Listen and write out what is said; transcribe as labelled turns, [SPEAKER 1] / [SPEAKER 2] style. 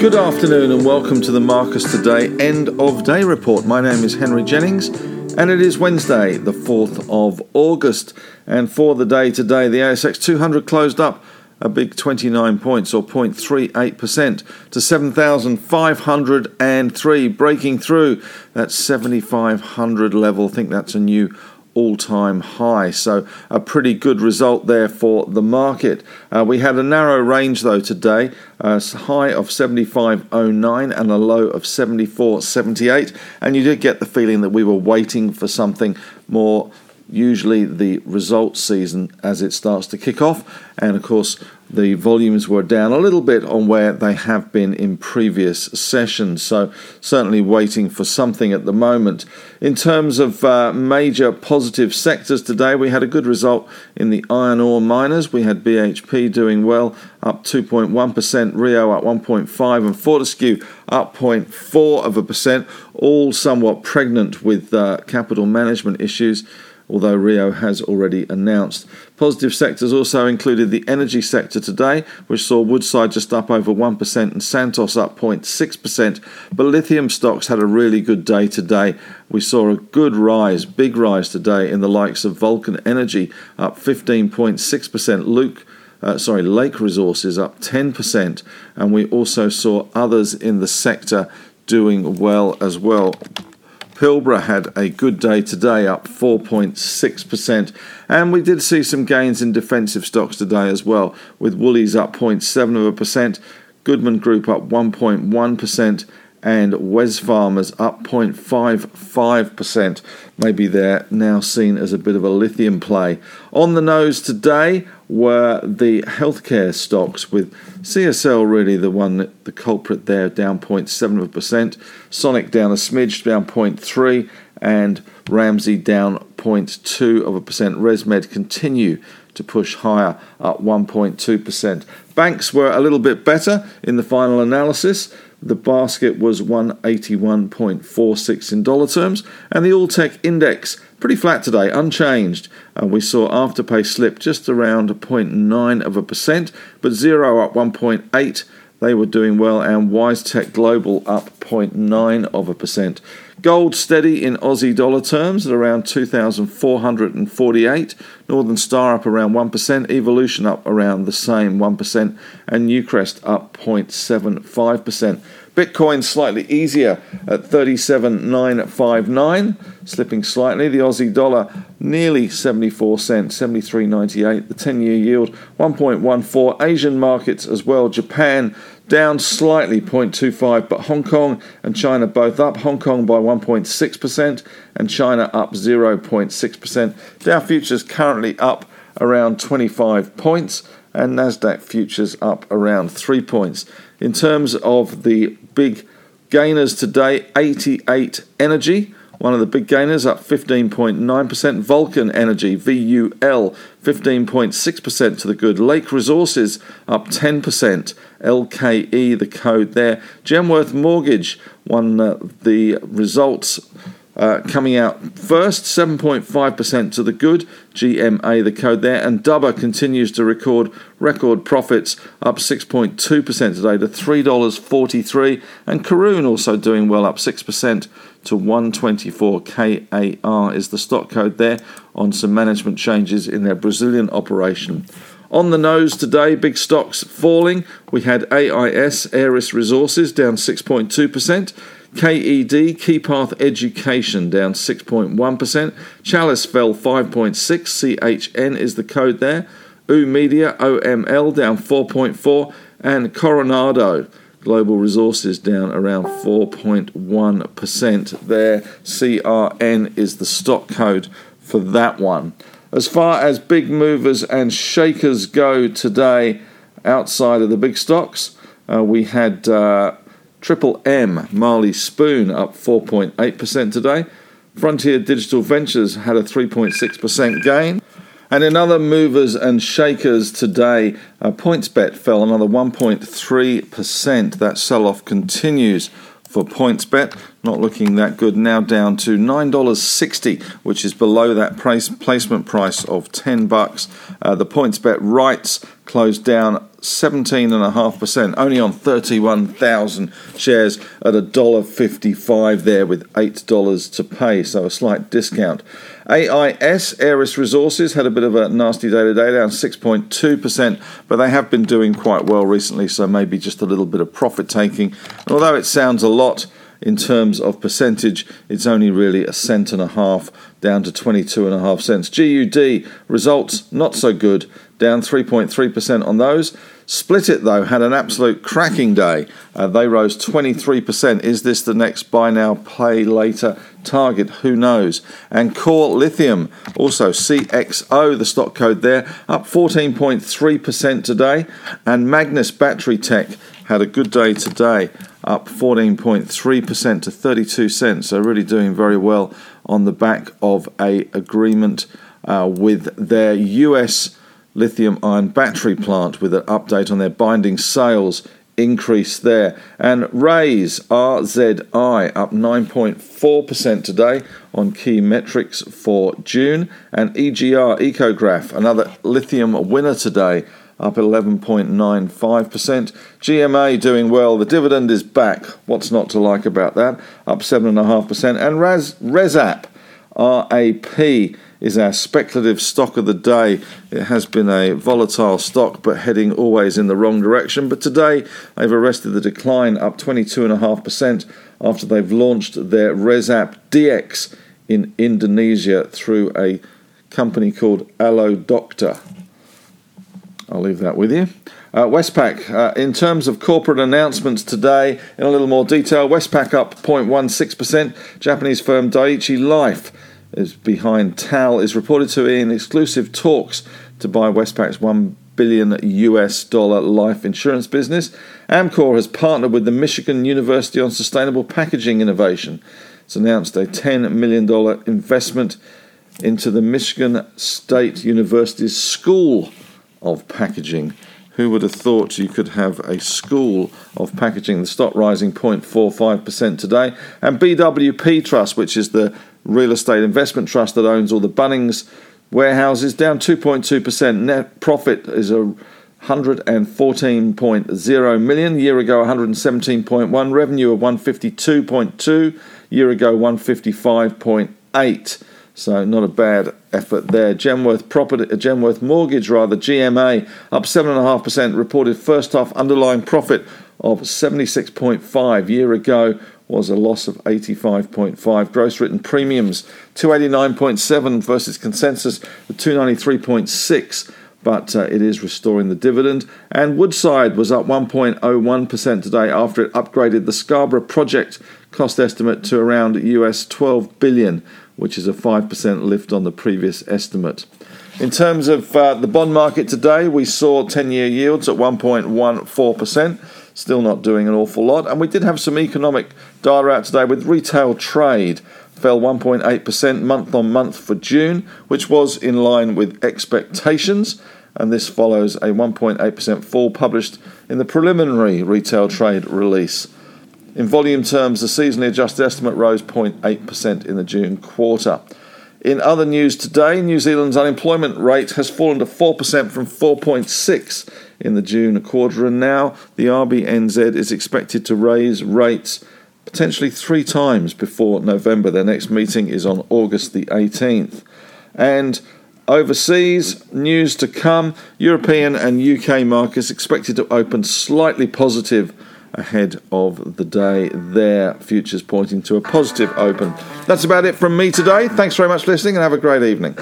[SPEAKER 1] Good afternoon and welcome to the Marcus Today End of Day Report. My name is Henry Jennings and it is Wednesday, the 4th of August. And for the day today, the ASX 200 closed up a big 29 points or 0.38% to 7,503, breaking through that 7,500 level. I think that's a new all time high. So, a pretty good result there for the market. Uh, we had a narrow range though today, a high of 75.09 and a low of 74.78. And you did get the feeling that we were waiting for something more usually the results season as it starts to kick off. And of course, the volumes were down a little bit on where they have been in previous sessions. So, certainly waiting for something at the moment. In terms of uh, major positive sectors today, we had a good result in the iron ore miners. We had BHP doing well, up 2.1%, Rio up 1.5%, and Fortescue up 0.4 of a percent, all somewhat pregnant with uh, capital management issues although Rio has already announced. Positive sectors also included the energy sector today, which saw Woodside just up over 1% and Santos up 0.6%. But lithium stocks had a really good day today. We saw a good rise, big rise today in the likes of Vulcan Energy up 15.6%. Luke uh, sorry, Lake Resources up 10%, and we also saw others in the sector doing well as well. Pilbara had a good day today, up 4.6%. And we did see some gains in defensive stocks today as well, with Woolies up 0.7%, Goodman Group up 1.1%, and Wesfarmers up 0.55%. Maybe they're now seen as a bit of a lithium play. On the nose today were the healthcare stocks, with CSL really the one, the culprit there, down 0.7%. Sonic down a smidge, down 0.3%, and Ramsay down 0.2 of a percent. ResMed continue to push higher, up 1.2%. Banks were a little bit better in the final analysis. The basket was 181.46 in dollar terms, and the All Tech Index pretty flat today, unchanged. And we saw Afterpay slip just around 0.9 of a percent, but Xero up 1.8. They were doing well, and WiseTech Global up 0.9 of a percent. Gold steady in Aussie dollar terms at around 2,448. Northern Star up around 1%. Evolution up around the same 1%. And Newcrest up 0.75%. Bitcoin slightly easier at 37,959, slipping slightly. The Aussie dollar nearly 74 cents, 73.98. The 10 year yield 1.14. Asian markets as well. Japan down slightly 0.25, but Hong Kong and China both up. Hong Kong by 1.6% and China up 0.6%. Dow futures currently up around 25 points and Nasdaq futures up around 3 points. In terms of the big gainers today, 88 Energy one of the big gainers up 15.9%. Vulcan Energy, VUL, 15.6% to the good. Lake Resources up 10%. LKE, the code there. Genworth Mortgage won uh, the results uh, coming out first, 7.5% to the good. GMA, the code there. And Dubber continues to record record profits, up 6.2% today to $3.43. And Karoon also doing well, up 6% to 124 KAR is the stock code there on some management changes in their Brazilian operation. On the nose today, big stocks falling. We had AIS, Aeris Resources, down 6.2%. KED, Keypath Education, down 6.1%. Chalice fell 5.6. CHN is the code there. U Media, OML, down 4.4. And Coronado, Global Resources down around 4.1% there. CRN is the stock code for that one. As far as big movers and shakers go today, outside of the big stocks, uh, we had uh, Triple M, Marley Spoon, up 4.8% today. Frontier Digital Ventures had a 3.6% gain. And in other movers and shakers today, uh, PointsBet fell another 1.3%. That sell off continues for PointsBet. Not looking that good. Now down to $9.60, which is below that price, placement price of 10 bucks. Uh, the PointsBet rights closed down 17.5%, only on 31,000 shares at $1.55 there with $8 to pay, so a slight discount. AIS, Aeris Resources, had a bit of a nasty day today, down 6.2%, but they have been doing quite well recently, so maybe just a little bit of profit taking. And although it sounds a lot, in terms of percentage, it's only really a cent and a half down to 22 and a half cents. GUD results not so good, down 3.3% on those. Splitit though had an absolute cracking day. Uh, they rose 23%. Is this the next buy now, pay later target? Who knows? And Core Lithium, also CXO, the stock code there, up 14.3% today. And Magnis Battery Tech had a good day today, up 14.3% to 32 cents. So really doing very well on the back of a agreement uh, with their US lithium ion battery plant with an update on their binding sales increase there. And Raiz RZI up 9.4% today on key metrics for June. And EGR EcoGraf, another lithium winner today, up 11.95%. GMA doing well. The dividend is back. What's not to like about that? Up 7.5%. And Raz, ResApp, RAP, is our speculative stock of the day. It has been a volatile stock, but heading always in the wrong direction. But today, they've arrested the decline up 22.5% after they've launched their ResApp DX in Indonesia through a company called Alodokter. I'll leave that with you. Uh, Westpac, uh, in terms of corporate announcements today, in a little more detail, Westpac up 0.16%. Japanese firm Dai-ichi Life is behind TAL, is reported to be in exclusive talks to buy Westpac's 1 billion US dollar life insurance business. Amcor has partnered with the Michigan University on sustainable packaging innovation. It's announced a $10 million investment into the Michigan State University's School of packaging. Who would have thought you could have a school of packaging? The stock rising 0.45% today. And BWP Trust, which is the real estate investment trust that owns all the Bunnings warehouses, down 2.2%. Net profit is a 114.0 million. Year ago, 117.1. Revenue of 152.2. Year ago, 155.8. So not a bad effort there. Genworth property, uh, Genworth mortgage rather, GMA up seven and a half percent. Reported first half underlying profit of 76.5. Year ago was a loss of 85.5. Gross written premiums 289.7 versus consensus of 293.6 but uh, it is restoring the dividend. And Woodside was up 1.01% today after it upgraded the Scarborough project cost estimate to around US 12 billion which is a 5% lift on the previous estimate. In terms of uh, the bond market today, we saw 10 year yields at 1.14%, still not doing an awful lot. And we did have some economic data out today with retail trade fell 1.8% month on month for June, which was in line with expectations. And this follows a 1.8% fall published in the preliminary retail trade release. In volume terms, the seasonally adjusted estimate rose 0.8% in the June quarter. In other news today, New Zealand's unemployment rate has fallen to 4% from 4.6 in the June quarter, and now the RBNZ is expected to raise rates potentially three times before November. Their next meeting is on August the 18th. And overseas, news to come European and UK markets expected to open slightly positive ahead of the day. Their futures pointing to a positive open. That's about it from me today. Thanks very much for listening and have a great evening.